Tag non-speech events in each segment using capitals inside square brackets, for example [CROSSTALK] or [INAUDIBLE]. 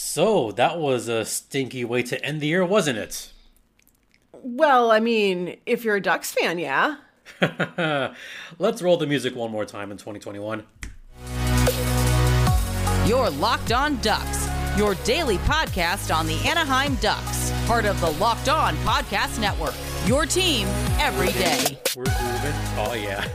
So that was a stinky way to end the year, wasn't it? Well, I mean, if you're a Ducks fan, yeah. [LAUGHS] Let's roll the music one more time in 2021. You're Locked On Ducks, your daily podcast on the Anaheim Ducks, part of the Locked On Podcast Network. Your team every day. We're grooving. Oh, yeah.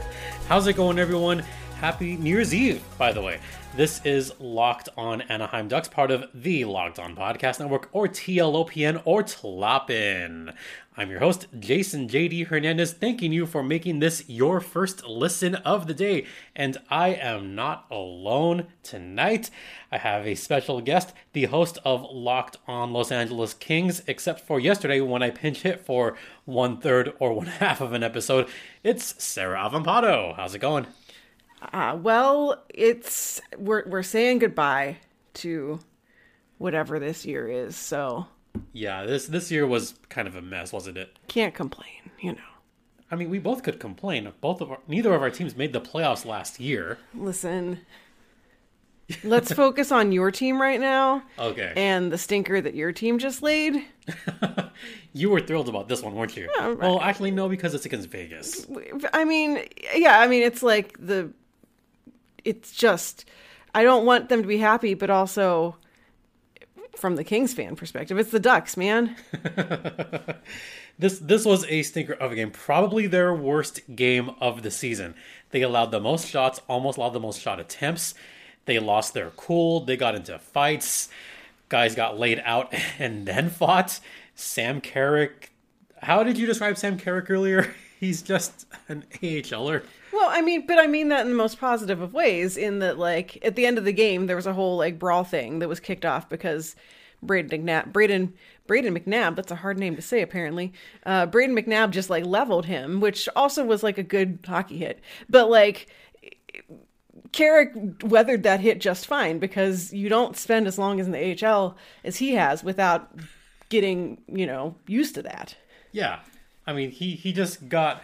How's it going, everyone? Happy New Year's Eve, by the way. This is Locked On Anaheim Ducks, part of the Locked On Podcast Network, or TLOPN, or TLOPN. I'm your host, Jason JD Hernandez, thanking you for making this your first listen of the day. And I am not alone tonight. I have a special guest, the host of Locked On Los Angeles Kings, except for yesterday when I pinch hit for one third or one [LAUGHS] half of an episode. It's Sarah Avampado. How's it going? Uh, well, it's we're we're saying goodbye to whatever this year is, so Yeah, this this year was kind of a mess, wasn't it? can't complain, you know. I mean, we both could complain. Both of our, neither of our teams made the playoffs last year. Listen, let's [LAUGHS] focus on your team right now Okay, and the stinker that your team just laid. [LAUGHS] you were thrilled about this one, weren't you? Yeah, right. Well, actually, no, because it's against Vegas. I mean, yeah, I mean, it's like the, it's just, I don't want them to be happy, but also, from the Kings fan perspective, it's the Ducks, man. [LAUGHS] This this was a stinker of a game, probably their worst game of the season. They allowed the most shots, almost allowed the most shot attempts. They lost their cool. They got into fights. Guys got laid out [LAUGHS] and then fought. Sam Carrick. How did you describe Sam Carrick earlier? [LAUGHS] He's just an AHLer. Well, I mean, but I mean that in the most positive of ways. In that, like, at the end of the game, there was a whole like brawl thing that was kicked off because Brayden McNabb, Brayden, Brayden McNabb. That's a hard name to say, apparently. Uh, Brayden McNabb just like leveled him, which also was like a good hockey hit. But like, Carrick weathered that hit just fine because you don't spend as long as in the AHL as he has without getting, you know, used to that. Yeah, I mean he he just got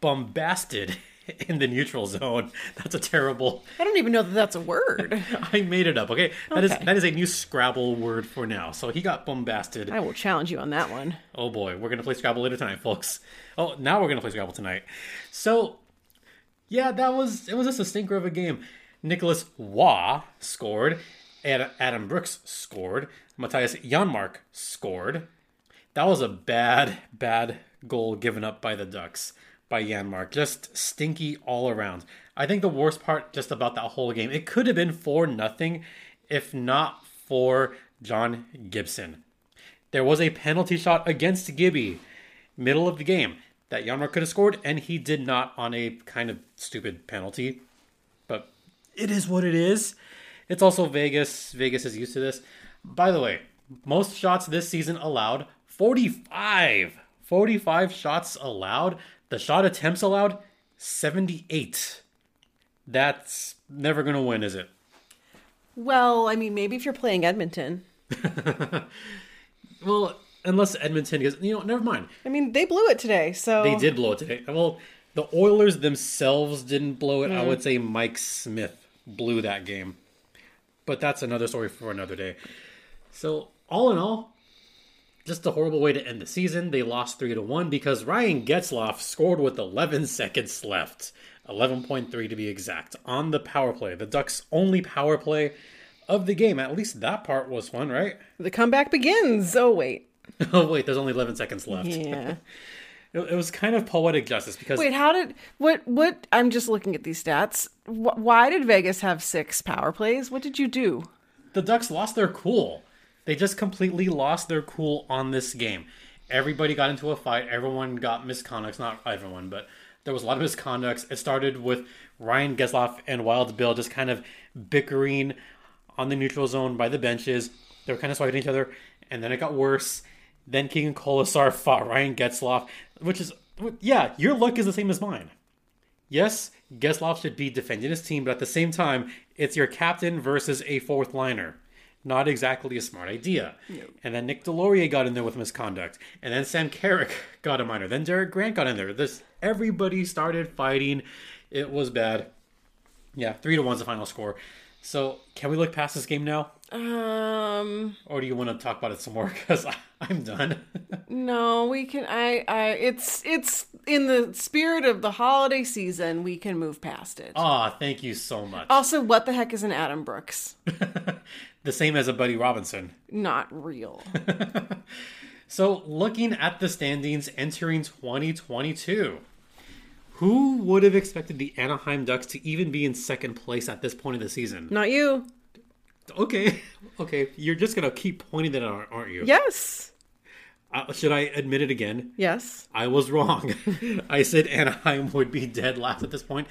bombasted [LAUGHS] [LAUGHS] in the neutral zone. That's a terrible. I don't even know that that's a word. [LAUGHS] I made it up. Okay, that is Okay. that is a new Scrabble word for now. So he got bombasted. I will challenge you on that one. Oh boy, we're gonna play Scrabble later tonight, folks. Oh, now we're gonna play Scrabble tonight. So, yeah, that was it. Was just a stinker of a game. Nicolas Roy scored. Ad- Adam Brooks scored. Mattias Janmark scored. That was a bad, bad goal given up by the Ducks by Janmark. Just stinky all around. I think the worst part just about that whole game, it could have been for nothing, if not for John Gibson. There was a penalty shot against Gibby, middle of the game, that Janmark could have scored, and he did not on a kind of stupid penalty. But it is what it is. It's also Vegas. Vegas is used to this. By the way, most shots this season allowed 45. 45 shots allowed. The shot attempts allowed 78. That's never going to win, is it? Well, I mean, maybe if you're playing Edmonton. [LAUGHS] Well, unless Edmonton gets, you know, never mind. I mean, they blew it today, so They did blow it today. Well, the Oilers themselves didn't blow it. I mm. would say Mike Smith blew that game. But that's another story for another day. So, all in all, just a horrible way to end the season. They lost 3 to 1 because Ryan Getzlaf scored with 11 seconds left. 11.3 to be exact on the power play. The Ducks' only power play of the game. At least that part was fun, right? The comeback begins. Oh wait, [LAUGHS] oh, wait, there's only 11 seconds left. yeah. [LAUGHS] It, it was kind of poetic justice because wait, how did what? What? I'm just looking at these stats. Why did Vegas have six power plays? What did you do? the Ducks lost their cool. They just completely lost their cool on this game. Everybody got into a fight. Everyone got misconducts. Not everyone, but there was a lot of misconducts. It started with Ryan Getzlaf and Wild Bill just kind of bickering on the neutral zone by the benches. They were kind of swiping each other, and then it got worse. Then Keegan Kolesar [LAUGHS] fought Ryan Getzlaf, which is yeah, your luck is the same as mine. Yes, Getzlaf should be defending his team, but at the same time, it's your captain versus a fourth liner. Not exactly a smart idea. And then Nick Deslauriers got in there with misconduct. And then Sam Carrick [LAUGHS] got a minor. Then Derek Grant got in there. This everybody started fighting. It was bad. Yeah, three to one's the final score. So, can we look past this game now? Um, Or do you want to talk about it some more? [LAUGHS] Because I'm done. [LAUGHS] no, we can. I, I, it's, it's in the spirit of the holiday season. We can move past it. Aw, thank you so much. Also, what the heck is an Adam Brooks? [LAUGHS] the same as a Buddy Robinson. Not real. So, looking at the standings entering 2022, who would have expected the Anaheim Ducks to even be in second place at this point of the season? Not you. Okay, [LAUGHS] okay, you're just gonna keep pointing that out, aren't you? Yes. Uh, should I admit it again? Yes. I was wrong. [LAUGHS] I said Anaheim would be dead last at this point.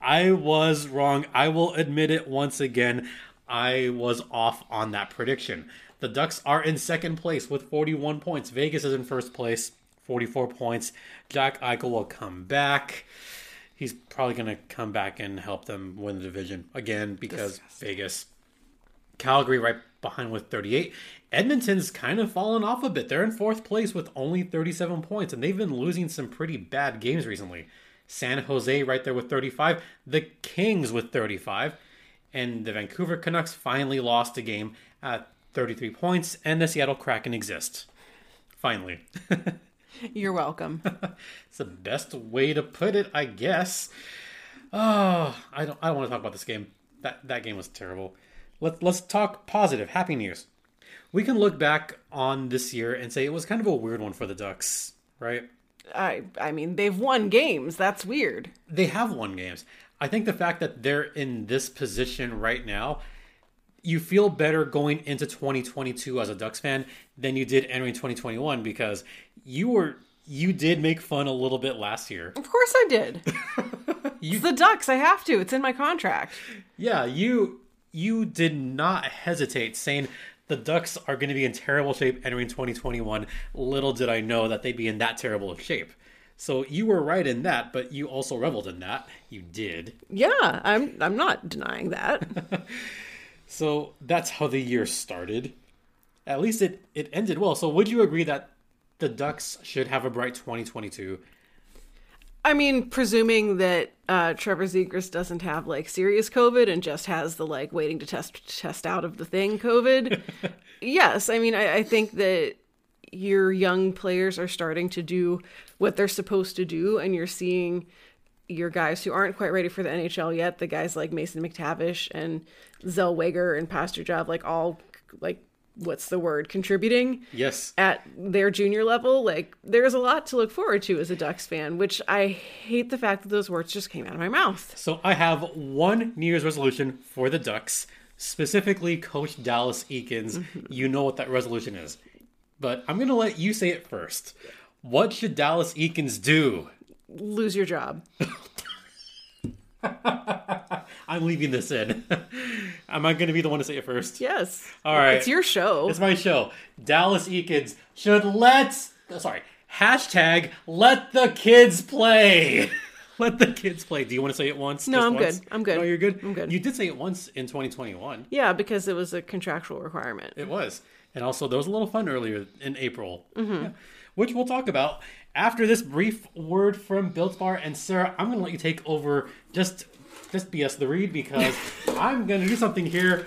I was wrong. I will admit it once again. I was off on that prediction. The Ducks are in second place with 41 points. Vegas is in first place, 44 points. Jack Eichel will come back. He's probably going to come back and help them win the division again because Vegas. Calgary right behind with 38. Edmonton's kind of fallen off a bit. They're in fourth place with only 37 points, and they've been losing some pretty bad games recently. San Jose right there with 35. The Kings with 35. And the Vancouver Canucks finally lost a game at 33 points, and the Seattle Kraken exist. Finally. [LAUGHS] You're welcome. [LAUGHS] it's the best way to put it, I guess. Oh, I don't I don't want to talk about this game. That that game was terrible. Let's let's talk positive, happy news. We can look back on this year and say it was kind of a weird one for the Ducks, right? I, I mean, they've won games. That's weird. They have won games. I think the fact that they're in this position right now, you feel better going into 2022 as a Ducks fan than you did entering 2021 because you were you did make fun a little bit last year. Of course I did. [LAUGHS] it's the Ducks. I have to. It's in my contract. Yeah, you you did not hesitate saying the Ducks are going to be in terrible shape entering 2021. Little did I know that they'd be in that terrible of shape. So you were right in that, but you also reveled in that. You did. Yeah, I'm I'm not denying that. [LAUGHS] So that's how the year started. At least it, it ended well. So would you agree that the Ducks should have a bright 2022? I mean, presuming that uh, Trevor Zegras doesn't have like serious COVID and just has the like waiting to test test out of the thing COVID. [LAUGHS] yes, I mean, I, I think that your young players are starting to do what they're supposed to do, and you're seeing your guys who aren't quite ready for the NHL yet, the guys like Mason McTavish and Zellweger and Pastujov, like all like what's the word contributing Yes. at their junior level, like there's a lot to look forward to as a Ducks fan, which I hate the fact that those words just came out of my mouth. So I have one New Year's resolution for the Ducks, specifically Coach Dallas Eakins. Mm-hmm. You know what that resolution is. But I'm going to let you say it first. What should Dallas Eakins do? Lose your job. [LAUGHS] I'm leaving this in. [LAUGHS] Am I going to be the one to say it first? Yes. All right. It's your show. It's my show. Dallas Eakins should let oh, sorry hashtag let the kids play. [LAUGHS] let the kids play. Do you want to say it once? No, Just I'm once? good. I'm good. No, you're good. I'm good. You did say it once in 2021. yeah, because it was a contractual requirement. It was, and also there was a little fun earlier in April, Mm-hmm. Yeah. Which we'll talk about after this brief word from Built Bar. And Sarah, I'm going to let you take over. Just just BS the read because [LAUGHS] I'm going to do something here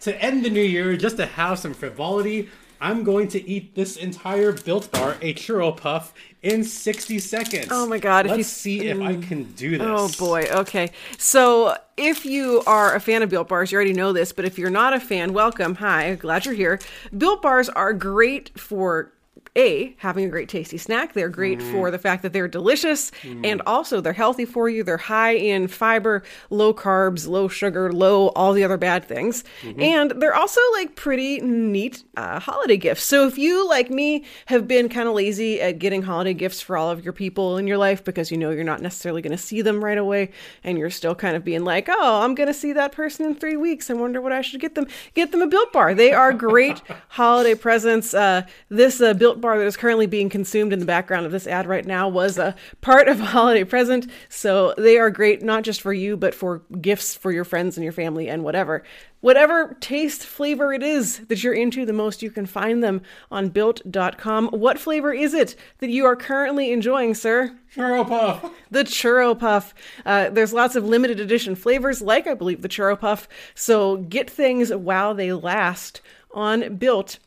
to end the new year, just to have some frivolity. I'm going to eat this entire Built Bar, a churro puff, in 60 seconds. Oh my God, if Let's you- see if I can do oh this. Oh boy. Okay. So if you are a fan of Built Bars, you already know this, but if you're not a fan, welcome. Hi, glad you're here. Built Bars are great for a having a great tasty snack. They're great for the fact that they're delicious and also they're healthy for you. They're high in fiber, low carbs, low sugar, low all the other bad things, and they're also like pretty neat uh, holiday gifts. So if you like me have been kind of lazy at getting holiday gifts for all of your people in your life because you know you're not necessarily going to see them right away, and you're still kind of being like, oh, I'm going to see that person in three weeks. I wonder what I should get them. Get them a Built Bar. They are great [LAUGHS] holiday presents. Uh, this uh, Built Bar that is currently being consumed in the background of this ad right now was a part of a [LAUGHS] holiday present. So they are great, not just for you, but for gifts for your friends and your family and whatever. Whatever taste flavor it is that you're into the most, you can find them on built.com. What flavor is it that you are currently enjoying, sir? Churro Puff. The Churro Puff. Uh, there's lots of limited edition flavors, like I believe the Churro Puff. So get things while they last on built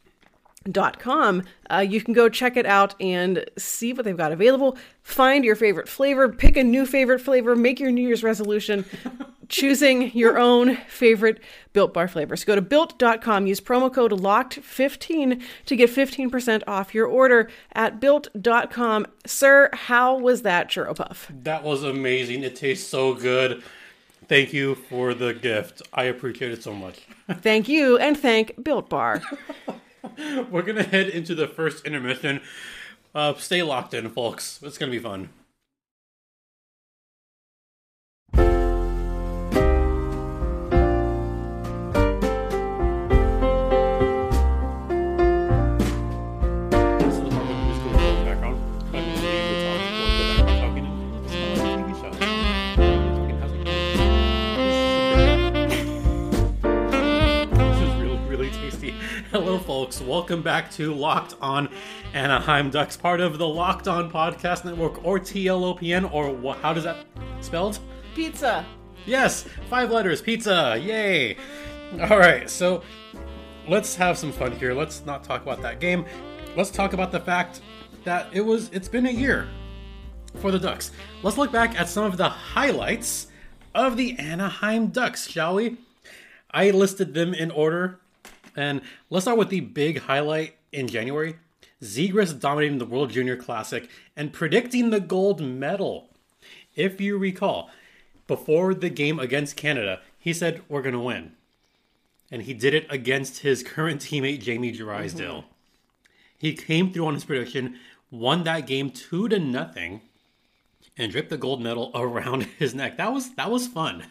dot com. Uh, you can go check it out and see what they've got available. Find your favorite flavor, pick a new favorite flavor, make your New Year's resolution, [LAUGHS] choosing your own favorite Built Bar flavor. So go to built.com, use promo code LOCKED15 to get 15% off your order at built.com. Sir, how was that churro puff? That was amazing. It tastes so good. Thank you for the gift. I appreciate it so much. Thank you, and thank Built Bar. [LAUGHS] We're gonna head into the first intermission. Uh, stay locked in, folks. It's gonna be fun. Hello, folks. Welcome back to Locked On Anaheim Ducks, part of the Locked On Podcast Network, or TLOPN, or how does that spelled? Pizza. Yes, five letters, pizza, yay! Alright, so let's have some fun here. Let's not talk about that game. Let's talk about the fact that it was it's been a year for the Ducks. Let's look back at some of the highlights of the Anaheim Ducks, shall we? I listed them in order, and let's start with the big highlight in January. Zegras dominating the World Junior Classic and predicting the gold medal. If you recall, before the game against Canada, he said, We're going to win. And he did it against his current teammate, Jamie Drysdale. Mm-hmm. He came through on his prediction, won that game two to nothing, and dripped the gold medal [LAUGHS] around his neck. That was that was fun.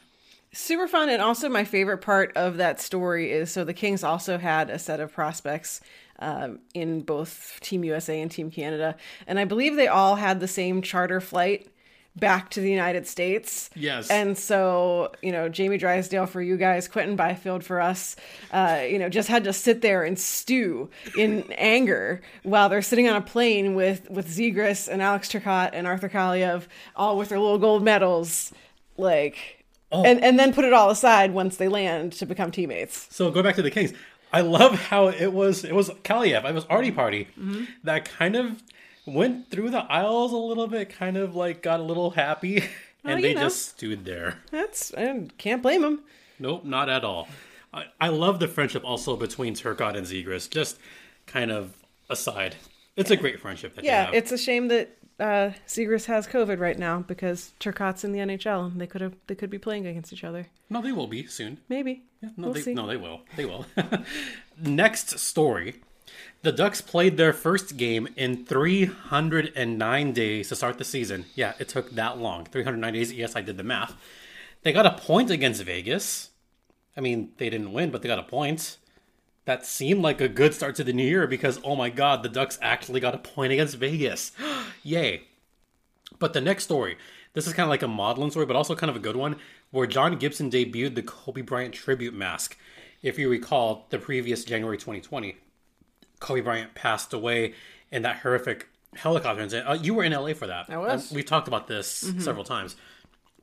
Super fun, and also my favorite part of that story is so the Kings also had a set of prospects um, in both Team USA and Team Canada, and I believe they all had the same charter flight back to the United States. Yes. And so, you know, Jamie Drysdale for you guys, Quinton Byfield for us, uh, you know, just had to sit there and stew in anger while they're sitting on a plane with with Zegras and Alex Turcotte and Arthur Kaliyev, all with their little gold medals, like. Oh. And, and then put it all aside once they land to become teammates. So go back to the Kings. I love how it was. It was Kaliyev. It was Artie Party mm-hmm. that kind of went through the aisles a little bit. Kind of like got a little happy, [LAUGHS] and they know. just stood there. That's I can't blame them. Nope, not at all. I, I love the friendship also between Turcotte and Zegras. Just kind of aside, it's a great friendship Yeah, it's a shame that uh, Zegras has COVID right now because Turcotte's in the NHL and they could have they could be playing against each other. no, they will be soon. Maybe. No, we'll they, see. no, they will. They will. [LAUGHS] Next story. The Ducks played their first game in 309 days to start the season. Yeah, it took that long. 309 days. Yes, I did the math. They got a point against Vegas. I mean, they didn't win, but they got a point. That seemed like a good start to the new year because, oh my god, the Ducks actually got a point against Vegas. [GASPS] Yay. But the next story, this is kind of like a modeling story, but also kind of a good one, where John Gibson debuted the Kobe Bryant tribute mask. If you recall, the previous January 2020, Kobe Bryant passed away in that horrific helicopter incident. Uh, you were in LA for that. I was. Uh, we talked about this several times.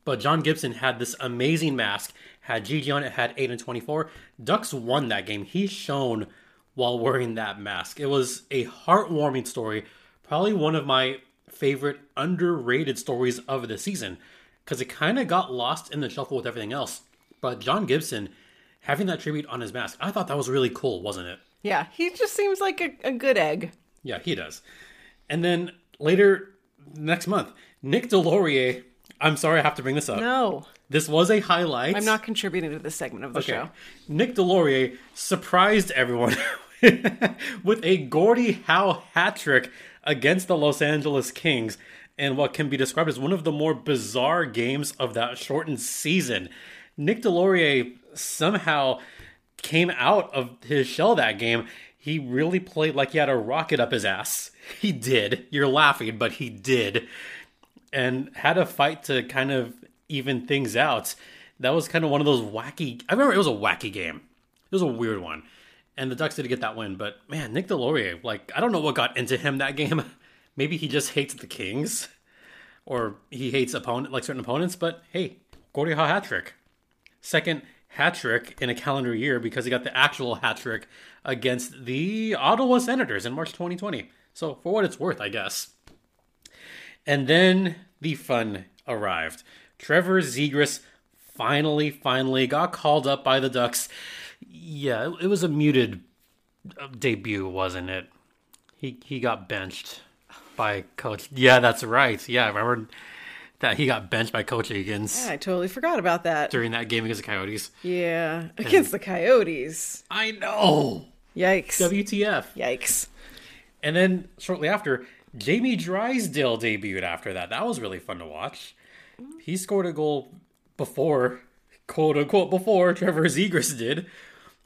But John Gibson had this amazing mask, had GG on it, had 8 and 24. Ducks won that game. He shone while wearing that mask. It was a heartwarming story. Probably one of my favorite underrated stories of the season because it kind of got lost in the shuffle with everything else. But John Gibson having that tribute on his mask, I thought that was really cool, wasn't it? Yeah, he just seems like a, a good egg. Yeah, he does. And then later next month, Nick Deslauriers. I'm sorry I have to bring this up. No, This was a highlight. I'm not contributing to this segment of the show. Nick Deslauriers surprised everyone [LAUGHS] with a Gordie Howe hat trick against the Los Angeles Kings in what can be described as one of the more bizarre games of that shortened season. Nick Deslauriers somehow came out of his shell that game. he really played like he had a rocket up his ass. He did. You're laughing, but he did. And had a fight to kind of even things out. That was kind of one of those wacky. I remember it was a wacky game. It was a weird one. And the Ducks did get that win, but man, Nick Deslauriers, like, I don't know what got into him that game. [LAUGHS] Maybe he just hates the Kings, or he hates opponent like certain opponents. But hey, Gordie Howe hat trick, second hat trick in a calendar year because he got the actual hat trick against the Ottawa Senators in March 2020. So for what it's worth, I guess. And then the fun arrived. Trevor Zegras finally, finally got called up by the Ducks. Yeah, it was a muted uh, debut, wasn't it? He he got benched by coach. Yeah, that's right. Yeah, I remember that he got benched by Coach Eakins Yeah, I totally forgot about that. during that game against the Coyotes. Yeah, against the Coyotes. I know. Yikes! WTF. Yikes! And then shortly after, Jamie Drysdale debuted after that. That was really fun to watch. He scored a goal before, quote unquote, before Trevor Zegras did,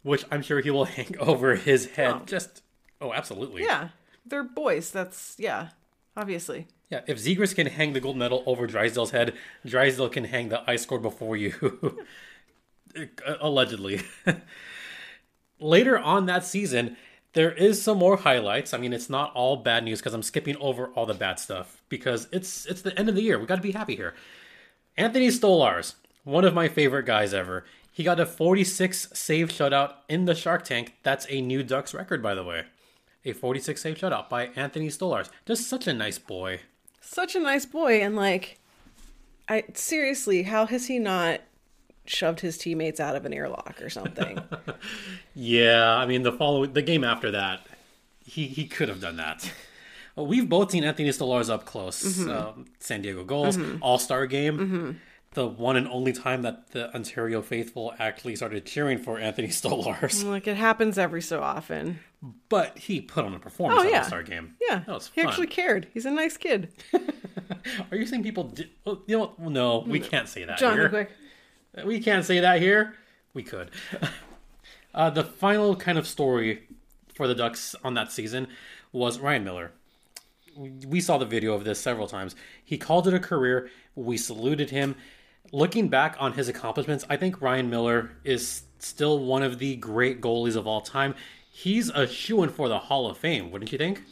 which I'm sure he will [LAUGHS] hang over his head. Oh. Just, oh, absolutely. Yeah, they're boys. That's yeah, obviously. Yeah, if Zegras can hang the gold medal over Drysdale's head, Drysdale can hang the I scored before you. [LAUGHS] Allegedly. [LAUGHS] Later on that season, there is some more highlights. I mean, it's not all bad news because I'm skipping over all the bad stuff because it's it's the end of the year. We got to be happy here. Anthony Stolarz, one of my favorite guys ever. He got a 46 save shutout in the Shark Tank. That's a new Ducks record, by the way. A 46 save shutout by Anthony Stolarz. Just such a nice boy. Such a nice boy, and like, I seriously, how has he not shoved his teammates out of an airlock or something? [LAUGHS] Yeah, I mean the following the game after that, he he could have done that. We've both seen Anthony Stolarz up close. Mm-hmm. Um, San Diego goals, mm-hmm. All Star game, mm-hmm. the one and only time that the Ontario faithful actually started cheering for Anthony [LAUGHS] Stolarz. like it happens every so often. But he put on a performance Oh, at yeah. All Star game. Yeah, that was he actually cared. He's a nice kid. [LAUGHS] Are you saying people did? Well, you know what? No, we can't say that. John, here. real quick. We can't say that here. We could. [LAUGHS] uh, the final kind of story for the Ducks on that season was Ryan Miller. We saw the video of this several times. He called it a career. We saluted him. Looking back on his accomplishments, I think Ryan Miller is still one of the great goalies of all time. He's a shoe in for the Hall of Fame, wouldn't you think?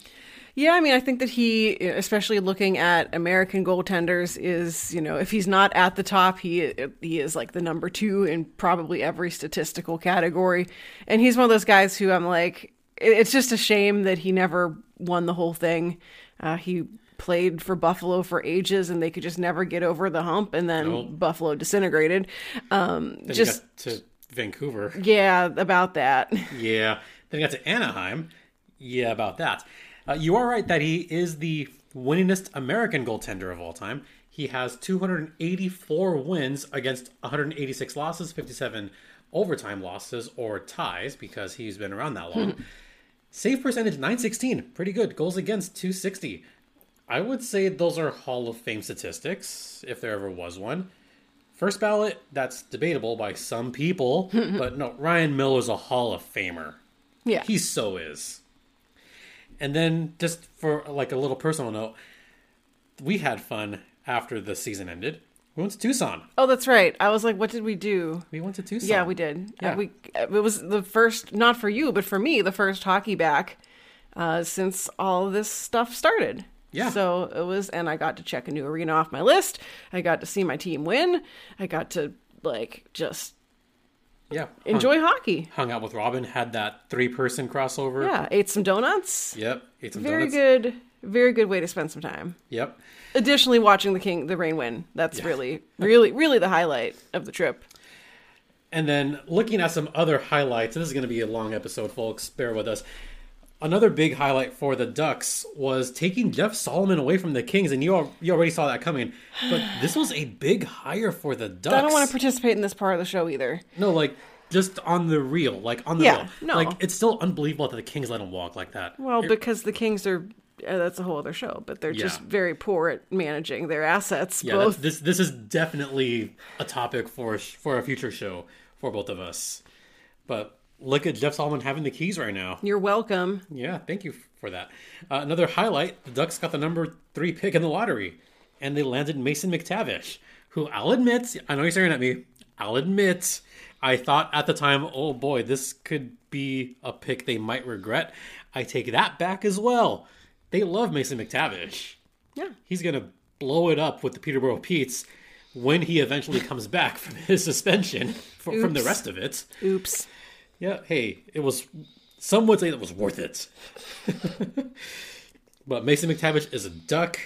Yeah, I mean, I think that he, especially looking at American goaltenders, is you know if he's not at the top, he he is like the number two in probably every statistical category, and he's one of those guys who I'm like, it's just a shame that he never won the whole thing. Uh, he played for Buffalo for ages, and they could just never get over the hump, and then. Buffalo disintegrated. Um, Then just he got to Vancouver. yeah, about that. [LAUGHS] Yeah. Then he got to Anaheim. Yeah, about that. Uh, you are right that he is the winningest American goaltender of all time. He has 284 wins against 186 losses, 57 overtime losses or ties because he's been around that long. [LAUGHS] Save percentage 916, pretty good. Goals against 260. I would say those are Hall of Fame statistics if there ever was one. First ballot, that's debatable by some people, [LAUGHS] but no, Ryan Miller's a Hall of Famer. Yeah, He so is. And then, just for like a little personal note, we had fun after the season ended. We went to Tucson. oh, that's right. I was like, what did we do? We went to Tucson. Yeah, we did. Yeah. Uh, we it was the first, not for you, but for me, the first hockey back uh, since all this stuff started. Yeah. So it was, and I got to check a new arena off my list. I got to see my team win. I got to like just Yeah. Hung, enjoy hockey. hung out with Robin. Had that three-person crossover. Yeah, ate some donuts. Yep. Ate some Very donuts. good, very good way to spend some time. Yep. Additionally, watching the King, the Reign win. That's really, really, really the highlight of the trip. And then looking at some other highlights, this is going to be a long episode, folks. Bear with us. Another big highlight for the Ducks was taking Jeff Solomon away from the Kings, and you al- you already saw that coming. But [SIGHS] this was a big hire for the Ducks. I don't want to participate in this part of the show either. No, like just on the real, like on the Yeah, real. no. Like it's still unbelievable that the Kings let him walk like that. Well, It- because the Kings are. Uh, that's a whole other show, but they're just very poor at managing their assets. yeah, both this this is definitely a topic for for a future show for both of us. But look at Jeff Solomon having the keys right now. You're welcome. Yeah, thank you for that. Uh, another highlight: the Ducks got the number three pick in the lottery, and they landed Mason McTavish, who I'll admit, I know you're staring at me. I'll admit, I thought at the time, oh boy, this could be a pick they might regret. I take that back as well. They love Mason McTavish. Yeah. He's gonna blow it up with the Peterborough Petes when he eventually comes back [LAUGHS] from his suspension fr- from the rest of it. Oops. Yeah, hey, it was. Some would say it was worth it. [LAUGHS] but Mason McTavish is a duck,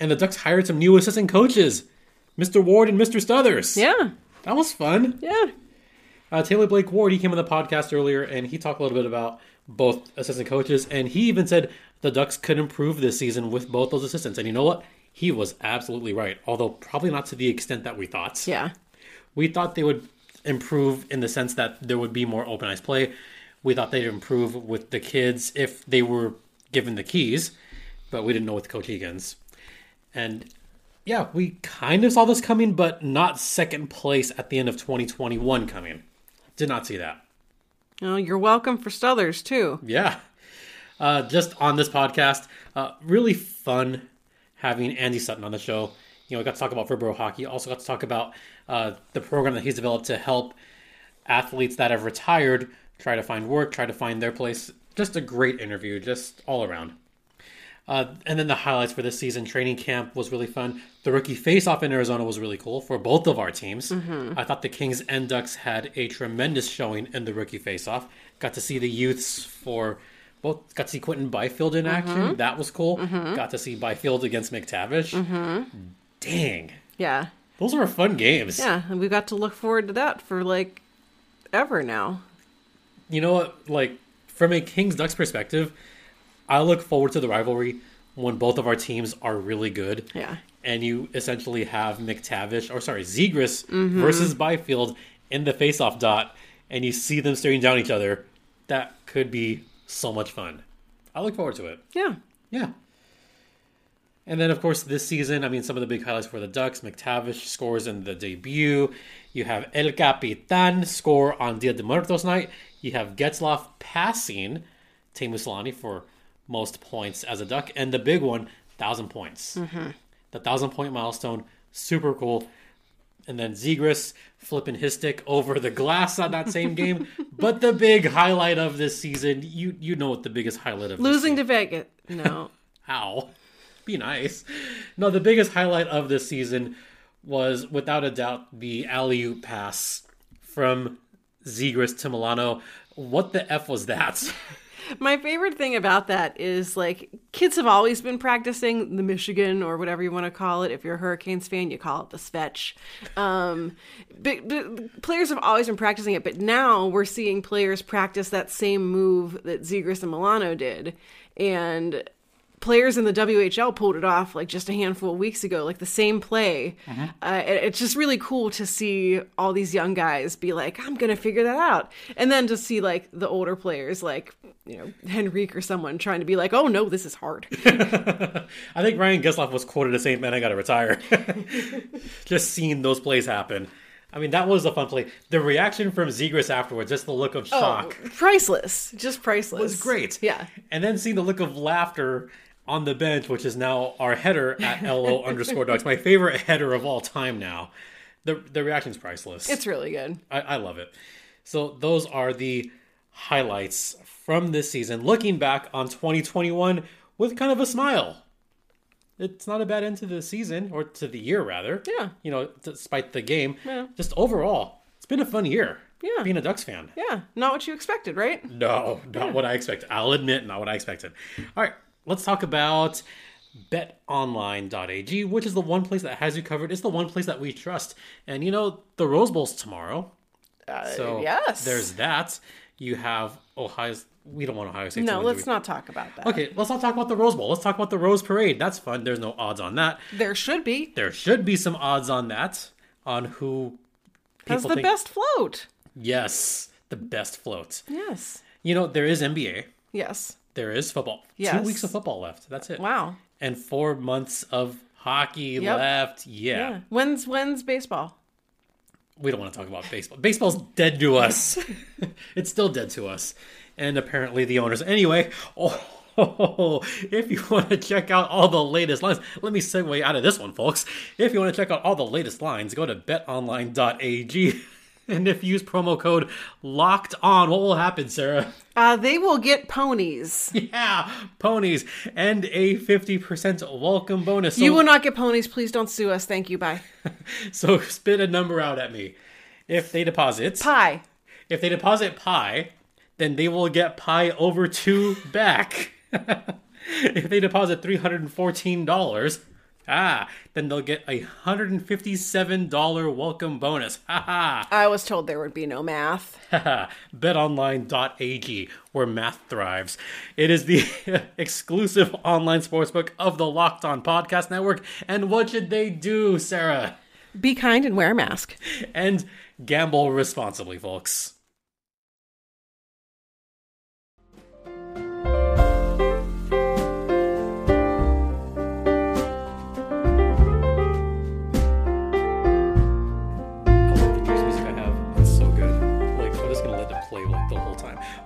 and the Ducks hired some new assistant coaches, Mr. Ward and Mr. Stothers. Yeah. that was fun. Yeah. Uh, Taylor Blake Ward, he came on the podcast earlier, and he talked a little bit about both assistant coaches, and he even said the Ducks could improve this season with both those assistants. And you know what? He was absolutely right, although probably not to the extent that we thought Yeah. we thought they would improve in the sense that there would be more open ice play. We thought they'd improve with the kids if they were given the keys, but we didn't know with Coach Eakins. And yeah, we kind of saw this coming, but not second place at the end of 2021 coming. Did not see that. Oh, you're welcome for Stothers too. Yeah. Uh, just on this podcast, uh, really fun having Andy Sutton on the show. You know, we got to talk about Verbro hockey. Also got to talk about uh, the program that he's developed to help athletes that have retired try to find work, try to find their place. Just a great interview, just all around. Uh, and then the highlights for this season training camp was really fun. The rookie face off in Arizona was really cool for both of our teams. I thought the Kings and Ducks had a tremendous showing in the rookie face off. Got to see the youths for both, got to see Quinton Byfield in action. That was cool. Got to see Byfield against McTavish. Dang. Yeah. Those were fun games. Yeah. And we got to look forward to that for like ever now. you know what? Like from a Kings Ducks perspective, I look forward to the rivalry when both of our teams are really good. Yeah. And you essentially have McTavish, or sorry, Zegras Mm-hmm. versus Byfield in the face-off dot, and you see them staring down each other. That could be so much fun. I look forward to it. Yeah. Yeah. And then, of course, this season, I mean, some of the big highlights for the Ducks. McTavish scores in the debut. You have El Capitan score on Dia de Muertos night. You have Getzlaf passing Teemu Selanne for most points as a Duck. And the big one, 1,000 points. Mm-hmm. The 1,000 point milestone, super cool. And then Zegras flipping his stick over the glass on that same game. [LAUGHS] but the big highlight of this season, you you know what the biggest highlight of Losing to Vegas. No. [LAUGHS] Ow. Be nice. No, the biggest highlight of this season was without a doubt the alley oop pass from Zegras to Milano. What the F was that? [LAUGHS] My favorite thing about that is like kids have always been practicing the Michigan or whatever you want to call it. If you're a Hurricanes fan, you call it the Svetch. Um, but, but players have always been practicing it, but now we're seeing players practice that same move that Zegras and Milano did, and players in the WHL pulled it off like just a handful of weeks ago, like the same play. Uh, it- it's just really cool to see all these young guys be like, I'm going to figure that out. And then to see like the older players like, you know, Henrique or someone trying to be like, oh no, this is hard. [LAUGHS] I think Ryan Getzlaf was quoted as saying, Man, I gotta retire. [LAUGHS] just seeing those plays happen. I mean, that was a fun play. The reaction from Zegras afterwards, just the look of shock. priceless. Just priceless. It was great. Yeah. And then seeing the look of laughter on the bench, which is now our header at [LAUGHS] LO underscore dogs, my favorite header of all time now. The the reaction's priceless. It's really good. I, I love it. So those are the highlights from this season. Looking back on 2021 with kind of a smile. It's not a bad end to the season or to the year rather. Yeah. You know, despite the game. Yeah. Just overall, it's been a fun year. Yeah. Being a Ducks fan. Yeah. Not what you expected, right? No, not what I expected. I'll admit, not what I expected. All right, let's talk about betonline.ag, which is the one place that has you covered. It's the one place that we trust. And you know, the Rose Bowl's tomorrow. Uh, so yes. there's that. You have Ohio's. We don't want Ohio State. to No, let's not talk about that. Okay, let's not talk about the Rose Bowl. Let's talk about the Rose Parade. That's fun. There's no odds on that. There should be. There should be some odds on that. On who Has the think. best float. Yes, the best float. Yes. You know, there is NBA. Yes. There is football. Two weeks of football left. That's it. Wow. And four months of hockey Yep. left. Yeah. Yeah. When's when's baseball? we don't want to talk about baseball. Baseball's dead to us. [LAUGHS] [LAUGHS] it's still dead to us. And apparently the owners. Anyway, [LAUGHS] oh, if you want to check out all the latest lines, let me segue out of this one, folks. If you want to check out all the latest lines, go to betonline.ag. [LAUGHS] And if you use promo code locked on, what will happen, Sarah? Uh, they will get ponies. [LAUGHS] Yeah, ponies and a 50% welcome bonus. So, you will not get ponies. Please don't sue us. Thank you. Bye. [LAUGHS] so spit a number out at me. If they deposit pie, if they deposit pie, then they will get pie over two back. if they deposit $314, ah, then they'll get a hundred and fifty-seven dollar welcome bonus. Ha ha. I was told there would be no math. [LAUGHS] BetOnline.ag, where math thrives. It is the [LAUGHS] exclusive online sportsbook of the Locked On Podcast Network. And what should they do, Sarah? Be kind and wear a mask. And gamble responsibly, folks.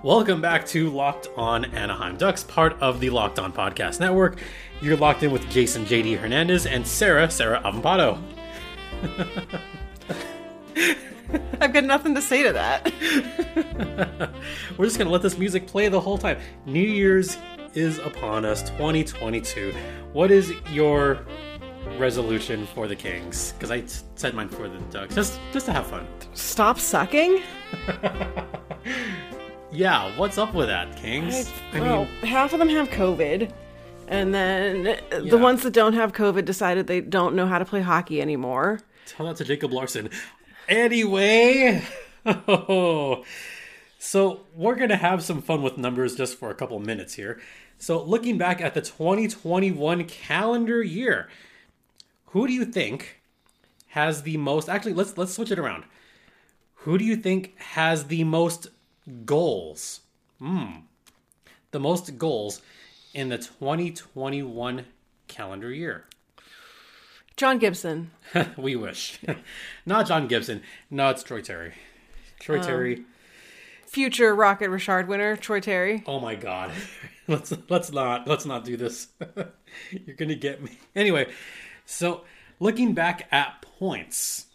Welcome back to Locked On Anaheim Ducks, part of the Locked On Podcast Network. You're locked in with Jason JD Hernandez and Sarah, Sarah Avampado. I've got nothing to say to that. [LAUGHS] We're just gonna let this music play the whole time. New Year's is upon us, 2022. What is your resolution for the Kings? Because I said mine for the Ducks, just just to have fun. Stop sucking. [LAUGHS] Yeah, what's up with that, Kings? I well, mean, half of them have COVID, and then Yeah. the ones that don't have COVID decided they don't know how to play hockey anymore. tell that to Jacob Larson. Anyway, [LAUGHS] so we're gonna have some fun with numbers just for a couple minutes here. So looking back at the 2021 calendar year, who do you think has the most? Actually, let's let's switch it around. Who do you think has the most goals? Hmm, the most goals in the 2021 calendar year. John Gibson. [LAUGHS] we wish. [LAUGHS] Not John Gibson. No, it's Troy Terry. Troy Terry. Future Rocket Richard winner, Troy Terry. Oh my god. [LAUGHS] let's let's not let's not do this. You're gonna get me. Anyway, so looking back at points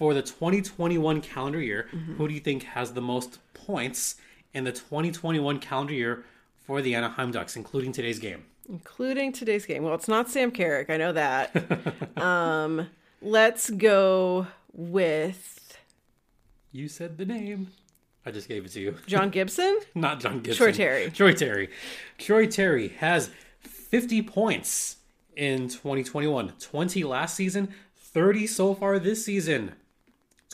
for the 2021 calendar year, who do you think has the most points in the 2021 calendar year for the Anaheim Ducks, including today's game? Including today's game. Well, it's not Sam Carrick, I know that. [LAUGHS] um, let's go with You said the name. I just gave it to you. John [LAUGHS] Gibson. Not John Gibson. Troy Terry. Troy Terry. Troy Terry has 50 points in 2021. 20 last season, 30 so far this season.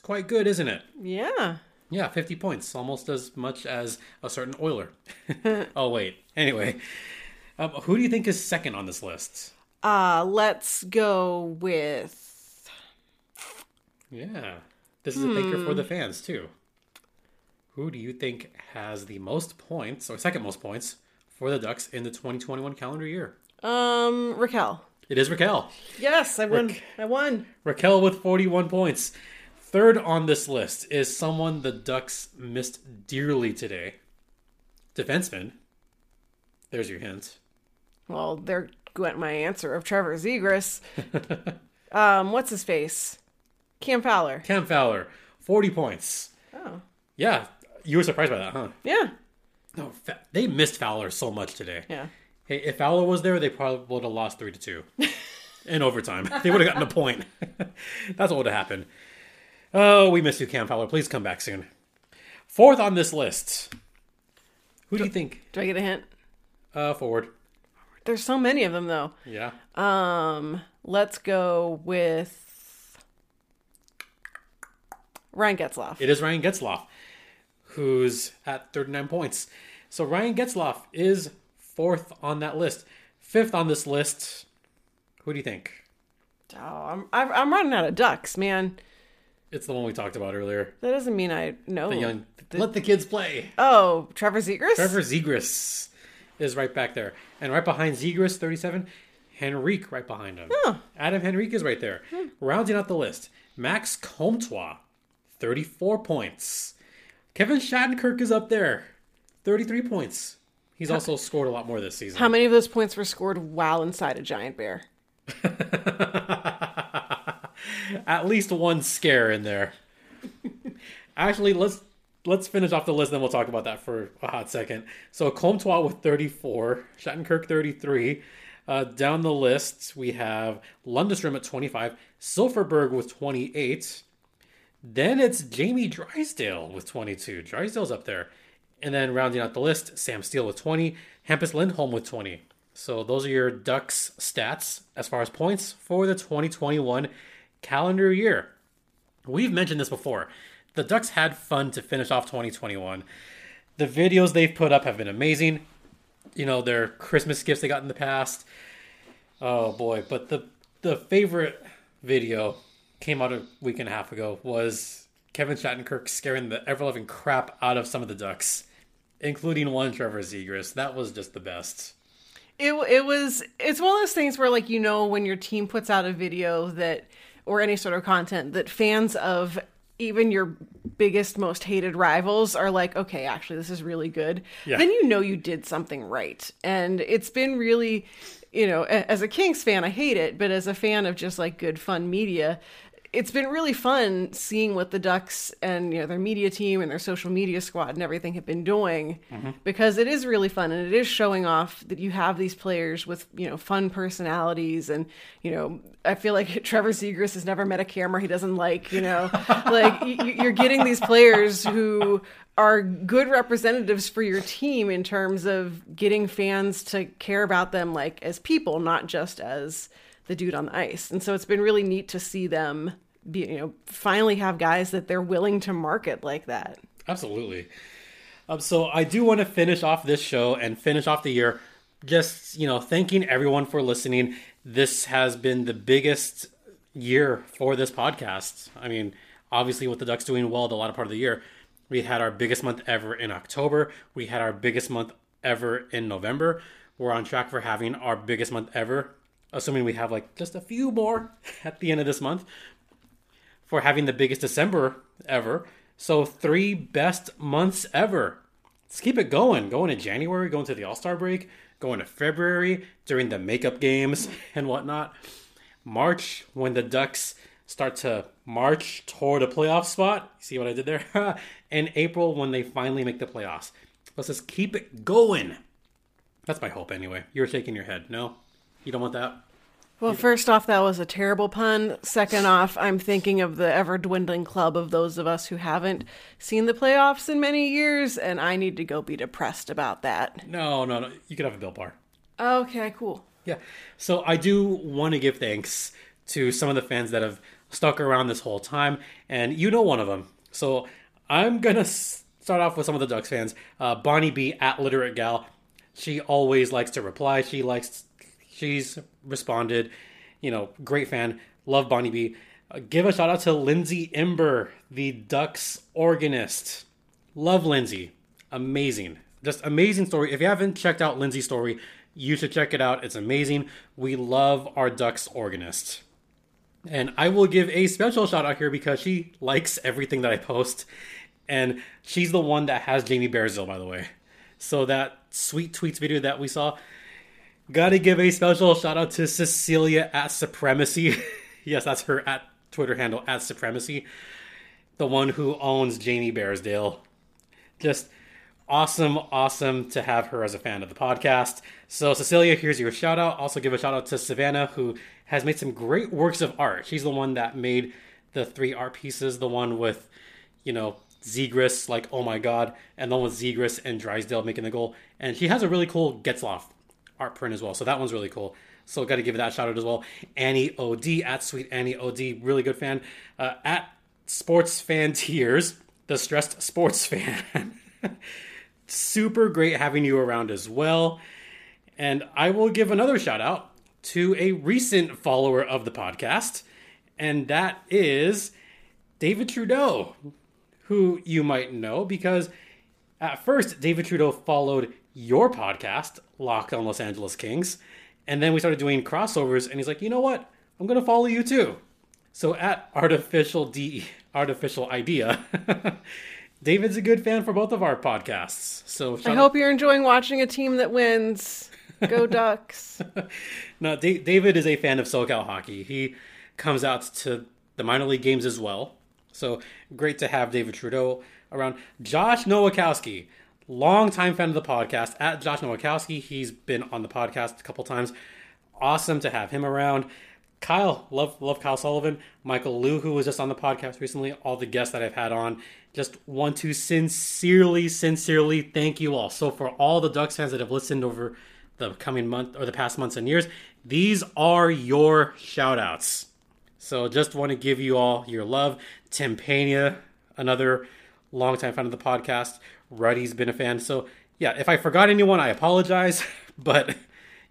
Quite good, isn't it? Yeah. Yeah, 50 points. Almost as much as a certain Oiler. [LAUGHS] oh, wait. Anyway, um, who do you think is second on this list? Uh, let's go with Yeah. This is a thinker for the fans, too. Who do you think has the most points, or second most points, for the Ducks in the 2021 calendar year? um Rakell. It is Rakell. Yes, I won. Rick. I won. Rakell with 41 points. Third on this list is someone the Ducks missed dearly today. Defenseman. There's your hint. Well, there went my answer of Trevor Zegras. [LAUGHS] um, what's his face? Cam Fowler. Cam Fowler, 40 points. Oh, Yeah, you were surprised by that, huh? yeah, No, Fa- they missed Fowler so much today. yeah. Hey, if Fowler was there, they probably would have lost 3 to 2 [LAUGHS] in overtime. They would have gotten a point. [LAUGHS] That's what would have happened. Oh, we miss you, Cam Fowler. Please come back soon. Fourth on this list. Who do you think? Do I get a hint? Uh, forward. There's so many of them though. Yeah. Um, let's go with Ryan Getzlaf. It is Ryan Getzlaf, who's at 39 points. So Ryan Getzlaf is fourth on that list. Fifth on this list. Who do you think? Oh, I'm I'm running out of ducks, man. It's the one we talked about earlier. That doesn't mean I know. The young. Let the kids play. Oh, Trevor Zegras. Trevor Zegras is right back there, and right behind Zegras, 37. Henrique right behind him. Oh. Adam Henrique is right there. Hmm. Rounding out the list, Max Comtois, 34 points. Kevin Shattenkirk is up there, 33 points. He's also scored a lot more this season. How many of those points were scored while inside a giant bear? [LAUGHS] At least one scare in there. Actually, let's let's finish off the list, then we'll talk about that for a hot second. So Comtois with 34, Shattenkirk 33. Uh, down the list, we have Lundestrom at 25, Silfverberg with 28. Then it's Jamie Drysdale with 22. Drysdale's up there. And then rounding out the list, Sam Steele with 20, Hampus Lindholm with 20. So those are your Ducks stats as far as points for the 2021 calendar year. We've mentioned this before. The Ducks had fun to finish off 2021. The videos they've put up have been amazing. You know, their Christmas gifts they got in the past. Oh boy, but the the favorite video came out a week and a half ago was Kevin Shattenkirk scaring the ever loving crap out of some of the Ducks, including one Trevor Zegras. That was just the best. It it was it's one of those things where like you know when your team puts out a video that or any sort of content that fans of even your biggest most hated rivals are like okay actually this is really good Yeah. then you know you did something right and it's been really you know as a kings fan i hate it but as a fan of just like good fun media it's been really fun seeing what the ducks and you know their media team and their social media squad and everything have been doing mm-hmm. because it is really fun and it is showing off that you have these players with you know fun personalities and you know i feel like [LAUGHS] trevor Zegras has never met a camera he doesn't like you know. [LAUGHS] Like you're getting these players who are good representatives for your team in terms of getting fans to care about them like as people not just as the dude on the ice and so it's been really neat to see them be you know finally have guys that they're willing to market like that Absolutely. Um, so I do want to finish off this show and finish off the year just, you know, thanking everyone for listening. This has been the biggest year for this podcast. I mean, obviously with the Ducks doing well the latter part of the year, we had our biggest month ever in October. We had our biggest month ever in November. We're on track for having our biggest month ever, assuming we have like just a few more [LAUGHS] at the end of this month for having the biggest December ever. So three best months ever. Let's keep it going. Going to January, going to the All Star break, going to February during the makeup games [LAUGHS] and whatnot. March when the Ducks start to march toward a playoff spot. See what I did there? [LAUGHS] and April when they finally make the playoffs. Let's just keep it going. That's my hope anyway. You're shaking your head. No? You don't want that? Well first off that was a terrible pun second off i'm thinking of the ever dwindling club of those of us who haven't seen the playoffs in many years and i need to go be depressed about that No, no, no. You could have a Bill Bar. okay cool Yeah. So I do want to give thanks to some of the fans that have stuck around this whole time, and you know one of them. So I'm gonna start off with some of the Ducks fans. Uh, Bonnie B at Literate Gal. She always likes to reply. She likes. She's responded. You know, great fan. Love Bonnie B. Uh, give a shout out to Lindsay Imber, the Ducks organist. Love Lindsay. Amazing. Just amazing story. If you haven't checked out Lindsay's story, you should check it out. It's amazing. We love our Ducks organist. And I will give a special shout out here because she likes everything that I post. And she's the one that has Jamie Bearsville, by the way. So that sweet tweets video that we saw, gotta give a special shout out to Cecilia at Supremacy. [LAUGHS] yes, that's her at Twitter handle at Supremacy. The one who owns Jamie Bearsdale. Just awesome, awesome to have her as a fan of the podcast. So, Cecilia, here's your shout out. Also, give a shout out to Savannah, who has made some great works of art. She's the one that made the three art pieces the one with, you know, Zegras, like, oh my god, and the one with Zegras and Drysdale making the goal. And she has a really cool Getzlaf art print as well. So, that one's really cool. So, got to give that shout out as well. Annie OD at Sweet Annie OD, really good fan. Uh, at Sports Fan Tears, the stressed sports [LAUGHS] fan. super great having you around as well. And I will give another shout out to a recent follower of the podcast, and that is David Trudeau, who you might know because at first David Trudeau followed your podcast, Locked on Los Angeles Kings, and then we started doing crossovers, and he's like, you know what? I'm going to follow you too. So at artificial d artificial idea, [LAUGHS] David's a good fan for both of our podcasts. So I hope you're enjoying watching a team that wins. Go [LAUGHS] Ducks. No, Da- David is a fan of SoCal hockey. He comes out to the minor league games as well. So great to have David Trudeau around. Josh Nowakowski, longtime fan of the podcast. At Josh Nowakowski, he's been on the podcast a couple times. Awesome to have him around. Kyle, love love Kyle Sullivan, Michael Liu, who was just on the podcast recently. All the guests that I've had on, just want to sincerely, sincerely thank you all. So for all the Ducks fans that have listened over the coming month or the past months and years, these are your shout outs. So just want to give you all your love. Tim Pena, another longtime fan of the podcast. Ruddy's been a fan. So yeah, if I forgot anyone, I apologize. [LAUGHS] But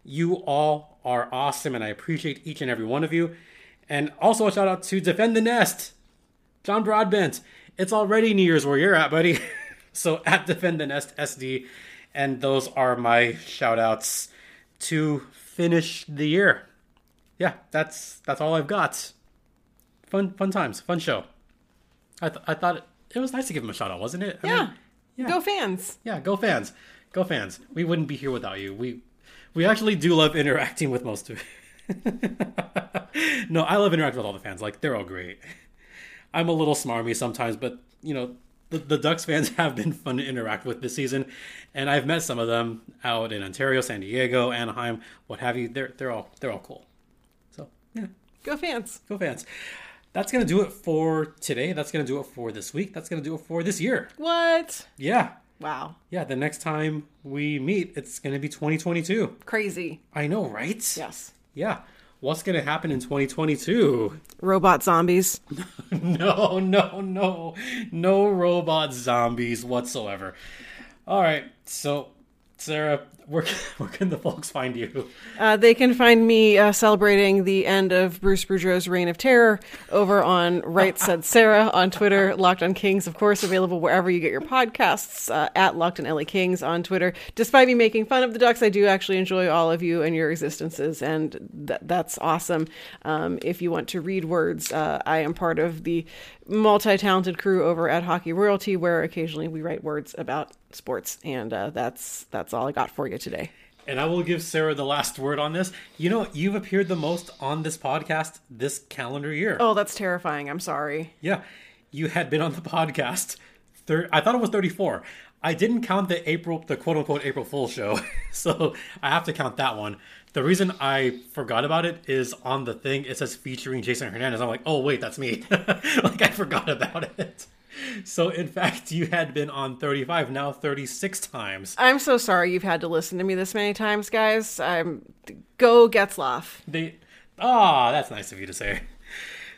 you all are awesome and I appreciate each and every one of you. And also a shout out to Defend the Nest. John Broadbent. It's already New Year's where you're at, buddy. [LAUGHS] so at Defend the Nest SD. And those are my shout outs to finish the year. Yeah, that's that's all I've got. Fun fun times, fun show. I, th- I thought it, it was nice to give him a shout out, wasn't it? I Yeah. mean, yeah. Go fans. yeah, go fans. Go fans. We wouldn't be here without you. We we actually do love interacting with most of [LAUGHS] No, I love interacting with all the fans. Like they're all great. I'm a little smarmy sometimes, but you know, the, the Ducks fans [LAUGHS] have been fun to interact with this season, and I've met some of them out in Ontario, San Diego, Anaheim, what have you. They're they're all they're all cool. So yeah, Go fans. go fans. That's gonna do it for today. That's gonna do it for this week. That's gonna do it for this year. What? Yeah, Wow. yeah. The next time we meet, it's gonna be 2022. Crazy. I know, right? Yes. Yeah. What's gonna happen in 2022? Robot zombies. [LAUGHS] No, no, no, no robot zombies whatsoever. All right, so Sarah, where [LAUGHS] where can the folks find you? Uh, they can find me uh, celebrating the end of Bruce Boudreau's reign of terror over on Right Said Sarah on Twitter. [LAUGHS] Locked on Kings, of course, available wherever you get your podcasts. Uh, at Locked on LA Kings on Twitter. Despite me making fun of the Ducks, I do actually enjoy all of you and your existences, and th- that's awesome. Um, if you want to read words, uh, I am part of the multi-talented crew over at Hockey Royalty, where occasionally we write words about sports, and uh, that's that's all I got for you today. And I will give Sarah the last word on this. You know, you've appeared the most on this podcast this calendar year. Oh, that's terrifying. I'm sorry. Yeah, you had been on the podcast. Thir- I thought it was 34. I didn't count the April, the quote unquote April Fool show, [LAUGHS] so I have to count that one. The reason I forgot about it is on the thing it says featuring Jason Hernandez. I'm like, oh wait, that's me. [LAUGHS] like I forgot about it. So in fact, you had been on 35, now 36 times. I'm so sorry you've had to listen to me this many times, guys. I'm go Getzloff. They, ah, that's nice of you to say.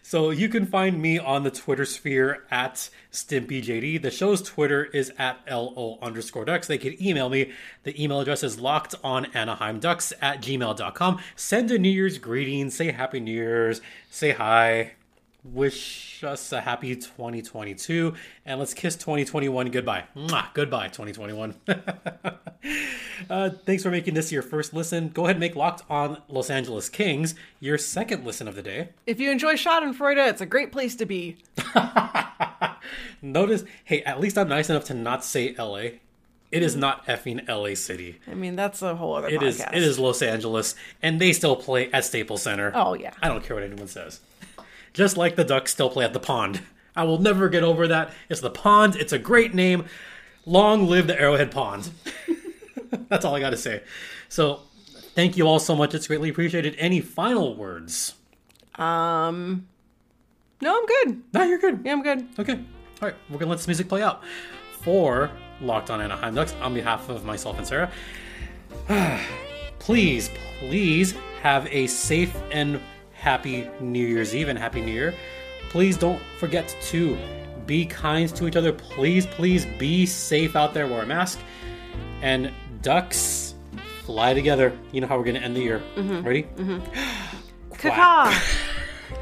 So you can find me on the Twitter sphere at StimpyJD. The show's Twitter is at LO underscore ducks. They can email me. The email address is locked on Anaheim Ducks at gmail.com. Send a New Year's greeting, say Happy New Year's, say hi, wish us a happy 2022, and let's kiss 2021 goodbye. Mwah, goodbye, 2021. [LAUGHS] uh, thanks for making this your first listen. Go ahead and make Locked on Los Angeles Kings your second listen of the day. If you enjoy Schadenfreude, it's a great place to be. [LAUGHS] Notice, hey, at least I'm nice enough to not say LA. It is not effing LA City. I mean, that's a whole other It is. It is Los Angeles, and they still play at Staples Center. Oh yeah. I don't care what anyone says. Just like the Ducks still play at the Pond. I will never get over that. It's the Pond. It's a great name. Long live the Arrowhead Pond. [LAUGHS] That's all I got to say. So, thank you all so much. It's greatly appreciated. Any final words? Um. No, I'm good. No, you're good. Yeah, I'm good. Okay. All right. We're gonna let this music play out. For Locked On Anaheim Ducks, on behalf of myself and Sarah, [SIGHS] please, please have a safe and happy New Year's Eve and Happy New Year. Please don't forget to be kind to each other. Please, please be safe out there. Wear a mask. And ducks fly together. You know how we're gonna end the year. Ready? Mm-hmm. [GASPS] Quack,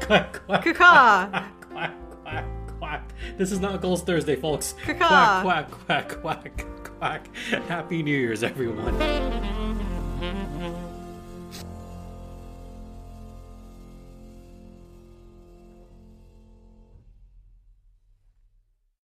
[LAUGHS] quack, quack, quack, quack. This is not Goals Thursday, folks. Quack, quack, quack, quack, quack. Happy New Year's, everyone.